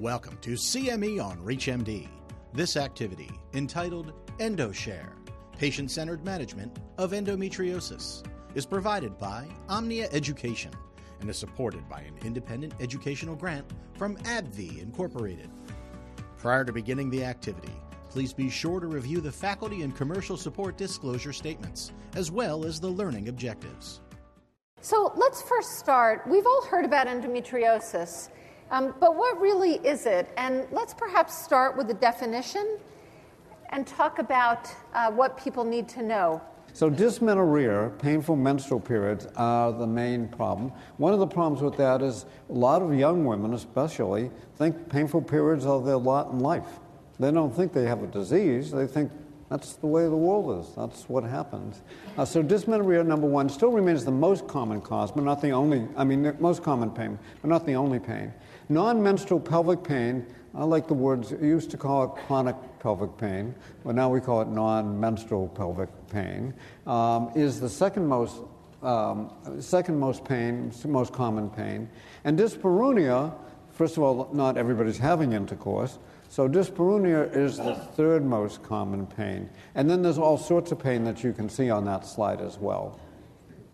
Welcome to CME on ReachMD. This activity, entitled EndoShare Patient Centered Management of Endometriosis, is provided by Omnia Education and is supported by an independent educational grant from AbbVie Incorporated. Prior to beginning the activity, please be sure to review the faculty and commercial support disclosure statements, as well as the learning objectives. So let's first start. We've all heard about endometriosis, um, but what really is it? And let's perhaps start with the definition and talk about uh, what people need to know. So, dysmenorrhea, painful menstrual periods, are the main problem. One of the problems with that is a lot of young women, especially, think painful periods are their lot in life. They don't think they have a disease, they think that's the way the world is. That's what happens. Uh, so dysmenorrhea, number one, still remains the most common cause, but not the only, I mean, the most common pain, but not the only pain. Non-menstrual pelvic pain, I like the words, used to call it chronic pelvic pain, but now we call it non-menstrual pelvic pain, um, is the second most, um, second most pain, most common pain. And dyspareunia, first of all, not everybody's having intercourse, so dyspareunia is the third most common pain. And then there's all sorts of pain that you can see on that slide as well.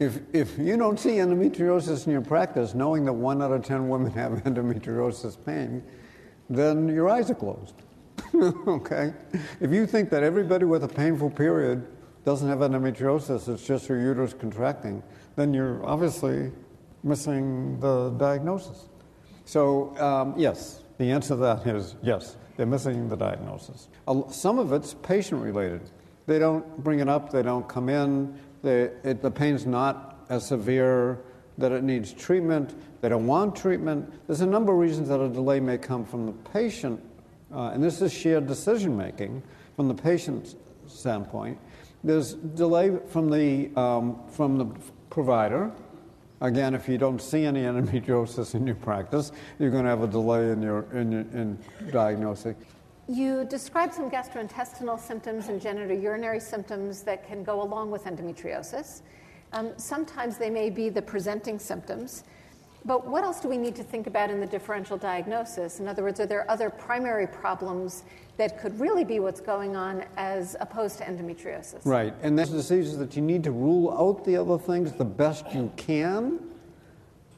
If, if you don't see endometriosis in your practice, knowing that one out of 10 women have endometriosis pain, then your eyes are closed. okay? If you think that everybody with a painful period doesn't have endometriosis, it's just your uterus contracting, then you're obviously missing the diagnosis. So, um, yes, the answer to that is yes. They're missing the diagnosis. Some of it's patient related. They don't bring it up, they don't come in, they, it, the pain's not as severe that it needs treatment, they don't want treatment. There's a number of reasons that a delay may come from the patient, uh, and this is shared decision making from the patient's standpoint. There's delay from the, um, from the provider, Again, if you don't see any endometriosis in your practice, you're going to have a delay in your in, in diagnosing. You described some gastrointestinal symptoms and genitourinary symptoms that can go along with endometriosis. Um, sometimes they may be the presenting symptoms. But what else do we need to think about in the differential diagnosis? In other words, are there other primary problems that could really be what's going on as opposed to endometriosis? Right, and that's diseases that you need to rule out the other things the best you can,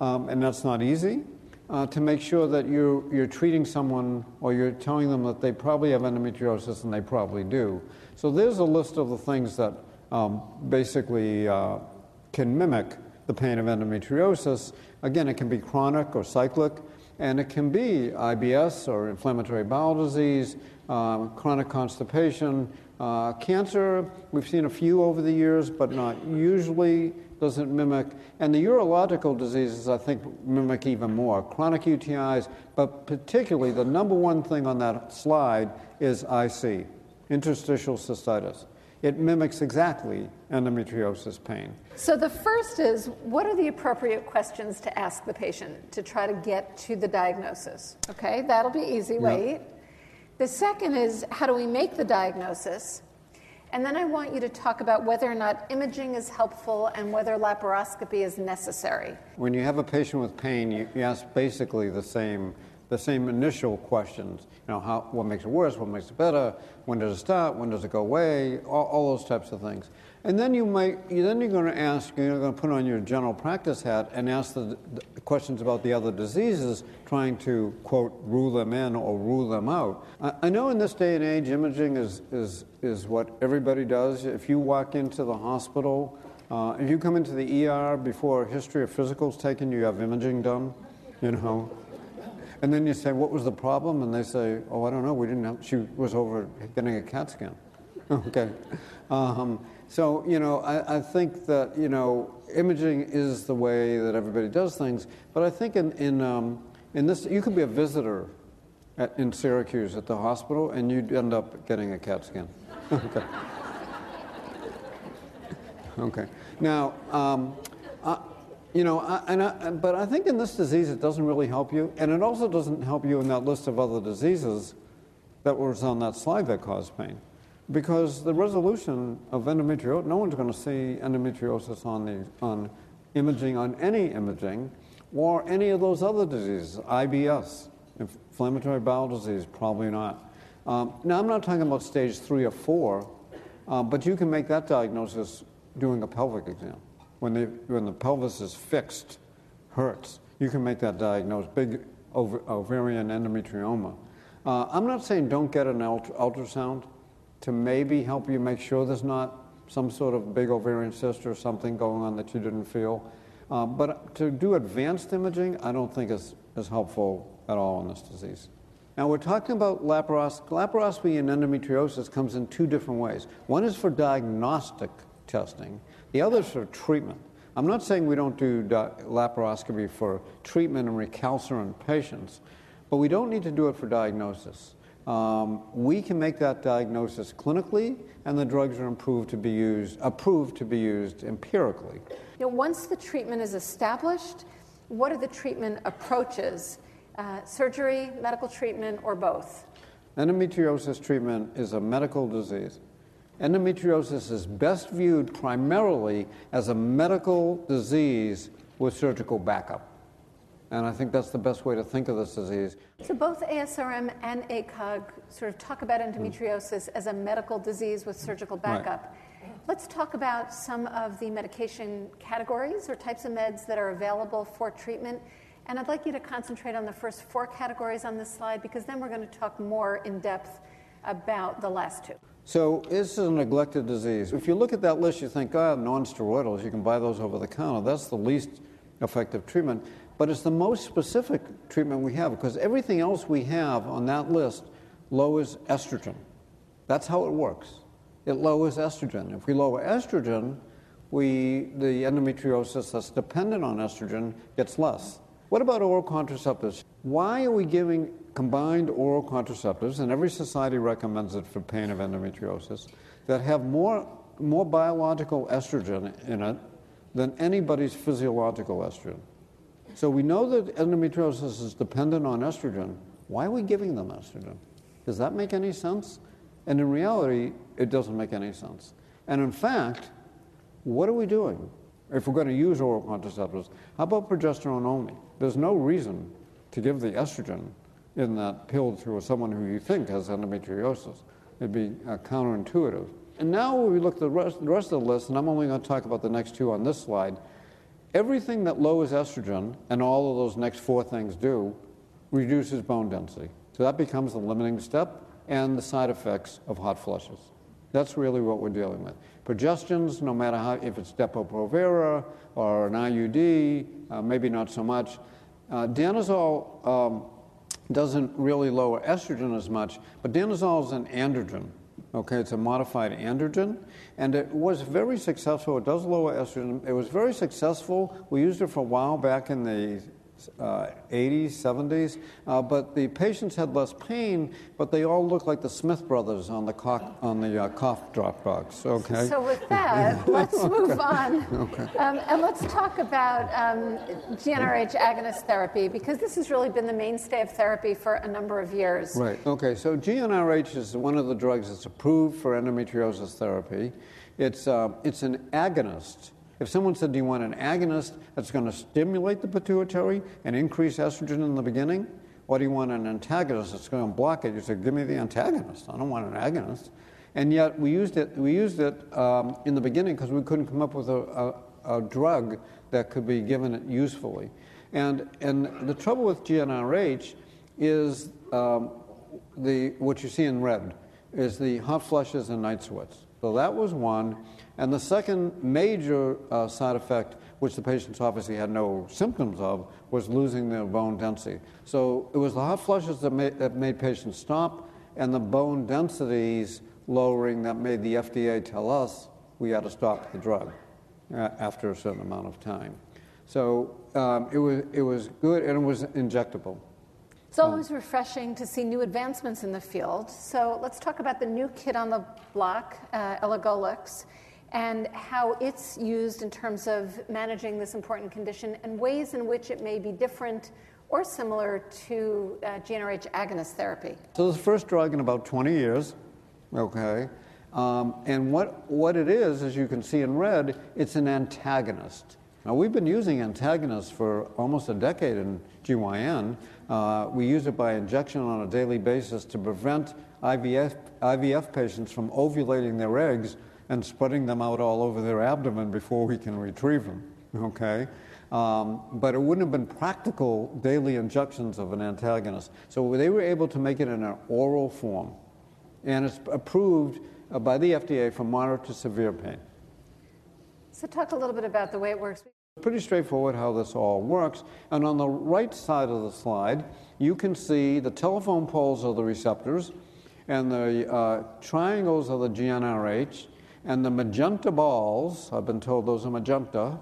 um, and that's not easy. Uh, to make sure that you're, you're treating someone or you're telling them that they probably have endometriosis and they probably do. So there's a list of the things that um, basically uh, can mimic the pain of endometriosis. Again, it can be chronic or cyclic, and it can be IBS or inflammatory bowel disease, um, chronic constipation, uh, cancer. We've seen a few over the years, but not usually doesn't mimic. And the urological diseases, I think, mimic even more. Chronic UTIs, but particularly the number one thing on that slide is IC, interstitial cystitis. It mimics exactly endometriosis pain. So, the first is what are the appropriate questions to ask the patient to try to get to the diagnosis? Okay, that'll be easy, wait. The second is how do we make the diagnosis? And then I want you to talk about whether or not imaging is helpful and whether laparoscopy is necessary. When you have a patient with pain, you, ask basically the same the same initial questions. You know, how, what makes it worse? What makes it better? When does it start? When does it go away? All, all those types of things. And then you might, then you're going to ask, you're going to put on your general practice hat and ask the, the, questions about the other diseases, trying to quote rule them in or rule them out. I, I know in this day and age, imaging is is is what everybody does. If you walk into the hospital, uh, if you come into the ER before a history of physicals taken, you have imaging done. You know. And then you say, what was the problem? And they say, oh, I don't know. We didn't have, she was over getting a CAT scan. okay. Um, so, you know, I, I, think that, you know, imaging is the way that everybody does things. But I think in, in, um, in this, you could be a visitor at, in Syracuse at the hospital and you'd end up getting a CAT scan. okay. okay. Now, um, you know, I, and I, but I think in this disease it doesn't really help you, and it also doesn't help you in that list of other diseases that was on that slide that cause pain. Because the resolution of endometriosis, no one's going to see endometriosis on, the, on imaging, on any imaging, or any of those other diseases, IBS, Inflammatory bowel disease, probably not. Um, now, I'm not talking about stage three or four, uh, but you can make that diagnosis doing a pelvic exam. When the, when the pelvis is fixed, hurts, you can make that diagnosis, big ov- ovarian endometrioma. Uh, I'm not saying don't get an ultrasound to maybe help you make sure there's not some sort of big ovarian cyst or something going on that you didn't feel. Uh, but to do advanced imaging, I don't think is, is helpful at all in this disease. Now, we're talking about laparoscopy. Laparoscopy in endometriosis comes in two different ways. One is for diagnostic testing, the other is for treatment. I'm not saying we don't do laparoscopy for treatment and recalcitrant patients, but we don't need to do it for diagnosis. Um, we can make that diagnosis clinically, and the drugs are approved to be used, approved to be used empirically. Now, once the treatment is established, what are the treatment approaches? Uh, surgery, medical treatment, or both? Endometriosis treatment is a medical disease. Endometriosis is best viewed primarily as a medical disease with surgical backup. And I think that's the best way to think of this disease. So both ASRM and ACOG sort of talk about endometriosis as a medical disease with surgical backup. Right. Let's talk about some of the medication categories or types of meds that are available for treatment. And I'd like you to concentrate on the first four categories on this slide because then we're going to talk more in depth about the last two. So this is a neglected disease. If you look at that list, you think, oh, non-steroidals, you can buy those over the counter. That's the least effective treatment. But it's the most specific treatment we have because everything else we have on that list lowers estrogen. That's how it works. It lowers estrogen. If we lower estrogen, we, the endometriosis that's dependent on estrogen gets less. What about oral contraceptives? Why are we giving combined oral contraceptives, and every society recommends it for pain of endometriosis, that have more, more biological estrogen in it than anybody's physiological estrogen? So we know that endometriosis is dependent on estrogen. Why are we giving them estrogen? Does that make any sense? And in reality, it doesn't make any sense. And in fact, what are we doing if we're going to use oral contraceptives? How about progesterone only? There's no reason to give the estrogen in that pill to someone who you think has endometriosis. It'd be uh, counterintuitive. And now we look at the rest, the rest of the list, and I'm only going to talk about the next two on this slide. Everything that lowers estrogen, and all of those next four things do, reduces bone density. So that becomes the limiting step and the side effects of hot flushes. That's really what we're dealing with. Progestins, no matter how, if it's Depo-Provera or an IUD, uh, maybe not so much. Uh, um, doesn't really lower estrogen as much, but danazol is an androgen. Okay, it's a modified androgen, and it was very successful. It does lower estrogen. It was very successful. We used it for a while back in the uh, 80s, 70s, uh, but the patients had less pain, but they all looked like the Smith brothers on the, cock, on the uh, cough drop box. Okay. So with that, let's move on, okay. um, and let's talk about um, GnRH agonist therapy because this has really been the mainstay of therapy for a number of years. Right. Okay. So GnRH is one of the drugs that's approved for endometriosis therapy. It's uh, it's an agonist if someone said, Do you want an agonist that's going to stimulate the pituitary and increase estrogen in the beginning? Or do you want an antagonist that's going to block it? You said, Give me the antagonist. I don't want an agonist. And yet we used it, we used it um, in the beginning because we couldn't come up with a, a, a, drug that could be given it usefully. And, and the trouble with GnRH is um, the, what you see in red is the hot flushes and night sweats. So that was one. And the second major uh, side effect, which the patients obviously had no symptoms of, was losing their bone density. So it was the hot flushes that made, that made patients stop, and the bone densities lowering that made the FDA tell us we had to stop the drug uh, after a certain amount of time. So um, it, was, it was good, and it was injectable. It's always refreshing to see new advancements in the field. So let's talk about the new kid on the block, uh, elagolix and how it's used in terms of managing this important condition and ways in which it may be different or similar to uh, GnRH agonist therapy. So, this is the first drug in about 20 years, okay? Um, and what, what it is, as you can see in red, it's an antagonist. Now, we've been using antagonists for almost a decade in GYN. Uh, we use it by injection on a daily basis to prevent IVF, IVF patients from ovulating their eggs and spreading them out all over their abdomen before we can retrieve them. Okay? Um, but it wouldn't have been practical daily injections of an antagonist. So they were able to make it in an oral form. And it's approved uh, by the FDA for moderate to severe pain. So, talk a little bit about the way it works. Pretty straightforward how this all works. And on the right side of the slide, you can see the telephone poles are the receptors, and the uh, triangles are the GnRH, and the magenta balls, I've been told those are magenta.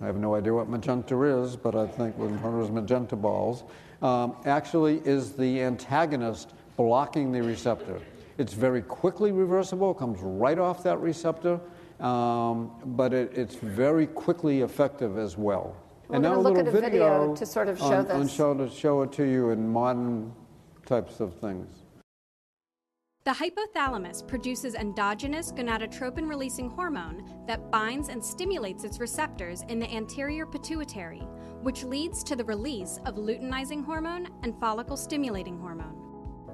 I have no idea what magenta is, but I think known as magenta balls, um, actually is the antagonist blocking the receptor. It's very quickly reversible, comes right off that receptor, um, but it, it's very quickly effective as well. We're and now a little video, video, to sort of show on, this. On show, to show it to you in modern types of things. The hypothalamus produces endogenous gonadotropin releasing hormone that binds and stimulates its receptors in the anterior pituitary, which leads to the release of luteinizing hormone and follicle stimulating hormone.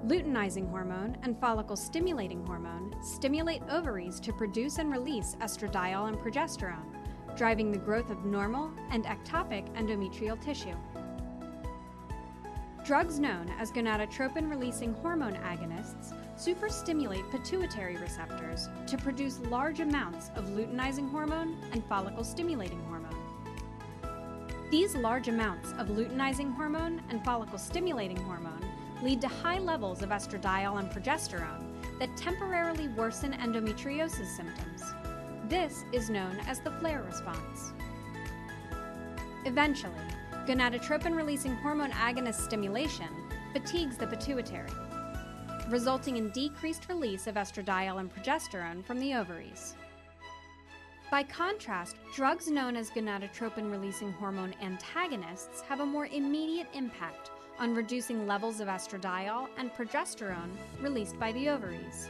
Luteinizing hormone and follicle stimulating hormone stimulate ovaries to produce and release estradiol and progesterone, driving the growth of normal and ectopic endometrial tissue. Drugs known as gonadotropin releasing hormone agonists superstimulate pituitary receptors to produce large amounts of luteinizing hormone and follicle stimulating hormone. These large amounts of luteinizing hormone and follicle stimulating hormone lead to high levels of estradiol and progesterone that temporarily worsen endometriosis symptoms. This is known as the flare response. Eventually, gonadotropin releasing hormone agonist stimulation fatigues the pituitary, resulting in decreased release of estradiol and progesterone from the ovaries. By contrast, drugs known as gonadotropin releasing hormone antagonists have a more immediate impact on reducing levels of estradiol and progesterone released by the ovaries.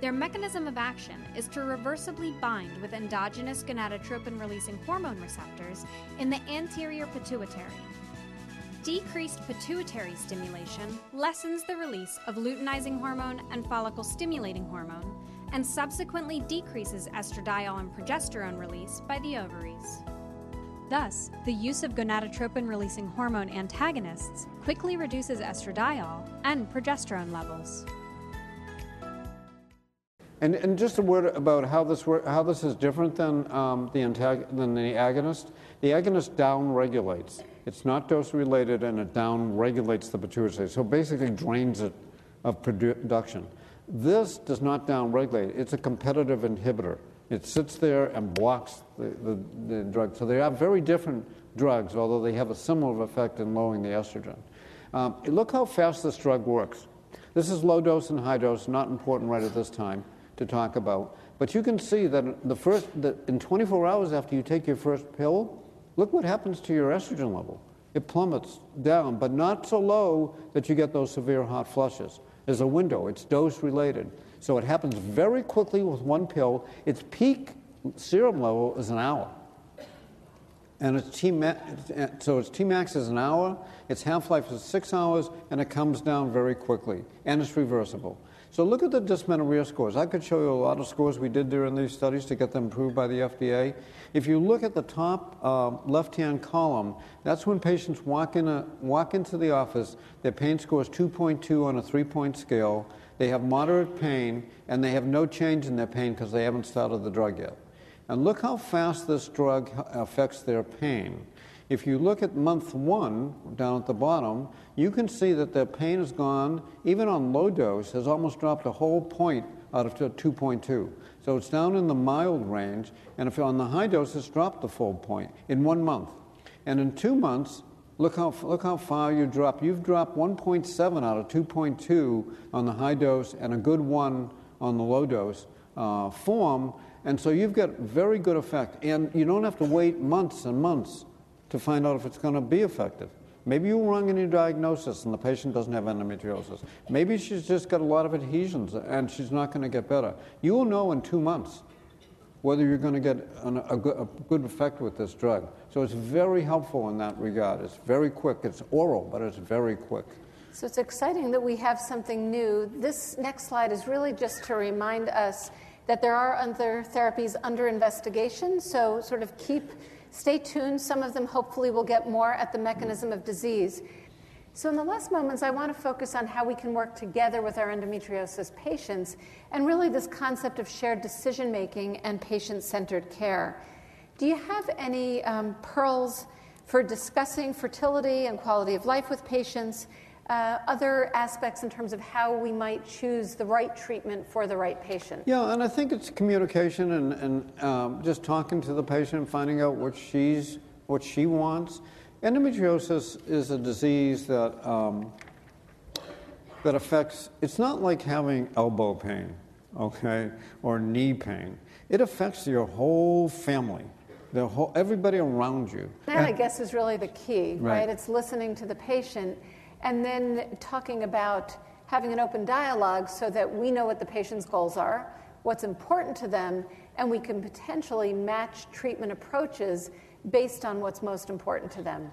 Their mechanism of action is to reversibly bind with endogenous gonadotropin releasing hormone receptors in the anterior pituitary. Decreased pituitary stimulation lessens the release of luteinizing hormone and follicle stimulating hormone, and subsequently decreases estradiol and progesterone release by the ovaries. Thus, the use of gonadotropin releasing hormone antagonists quickly reduces estradiol and progesterone levels. And, and just a word about how this, how this is different than, um, the antag- than the agonist. The agonist down regulates. It's not dose related and it down regulates the pituitary. So basically drains it of production. This does not down regulate, it's a competitive inhibitor. It sits there and blocks the, the, the drug. So they are very different drugs, although they have a similar effect in lowering the estrogen. Um, look how fast this drug works. This is low dose and high dose, not important right at this time to talk about. But you can see that the first, that in 24 hours after you take your first pill, look what happens to your estrogen level. It plummets down, but not so low that you get those severe hot flushes. There's a window, it's dose related. So it happens very quickly with one pill. Its peak serum level is an hour. And its T so its Tmax is an hour, its half life is six hours, and it comes down very quickly. And it's reversible. So look at the dysmenorrhea scores. I could show you a lot of scores we did during these studies to get them approved by the FDA. If you look at the top uh, left-hand column, that's when patients walk, in a, walk into the office, their pain score is 2.2 on a three-point scale, they have moderate pain, and they have no change in their pain because they haven't started the drug yet. And look how fast this drug affects their pain. If you look at month one, down at the bottom, you can see that their pain has gone, even on low dose, has almost dropped a whole point out of 2.2. So it's down in the mild range, and if on the high dose, it's dropped the full point in one month. And in two months, Look how, look how far you drop. You've dropped 1.7 out of 2.2 on the high dose and a good one on the low dose uh, form. And so you've got very good effect. And you don't have to wait months and months to find out if it's going to be effective. Maybe you're wrong in your diagnosis and the patient doesn't have endometriosis. Maybe she's just got a lot of adhesions and she's not going to get better. You will know in two months whether you're going to get an, a, good, a good effect with this drug. So it's very helpful in that regard. It's very quick. It's oral, but it's very quick. So it's exciting that we have something new. This next slide is really just to remind us that there are other therapies under investigation. So, sort of keep, stay tuned. Some of them hopefully will get more at the mechanism of disease. So, in the last moments, I want to focus on how we can work together with our endometriosis patients and really this concept of shared decision making and patient centered care. Do you have any um, pearls for discussing fertility and quality of life with patients? uh, other aspects in terms of how we might choose the right treatment for the right patient. Yeah, and I think it's communication and, and um, just talking to the patient, finding out what she's what she wants. Endometriosis is a disease that um, that affects. It's not like having elbow pain, okay, or knee pain. It affects your whole family. The whole, everybody around you. That, and, I guess, is really the key, right? right? It's listening to the patient and then talking about having an open dialogue so that we know what the patient's goals are, what's important to them, and we can potentially match treatment approaches based on what's most important to them.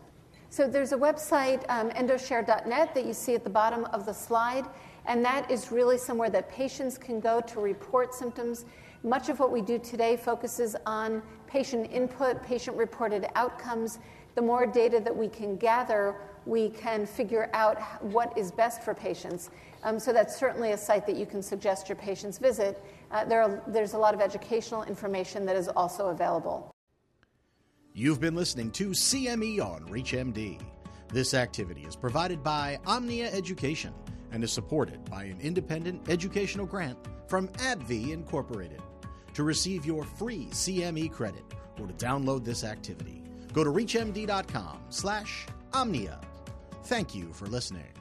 So there's a website, um, endoshare.net, that you see at the bottom of the slide, and that is really somewhere that patients can go to report symptoms. Much of what we do today focuses on patient input, patient reported outcomes. The more data that we can gather we can figure out what is best for patients. Um, so that's certainly a site that you can suggest your patients visit. Uh, there are, there's a lot of educational information that is also available. You've been listening to CME on ReachMD. This activity is provided by Omnia Education and is supported by an independent educational grant from AbbVie Incorporated. To receive your free CME credit or to download this activity, go to reachmd.com slash omnia. Thank you for listening.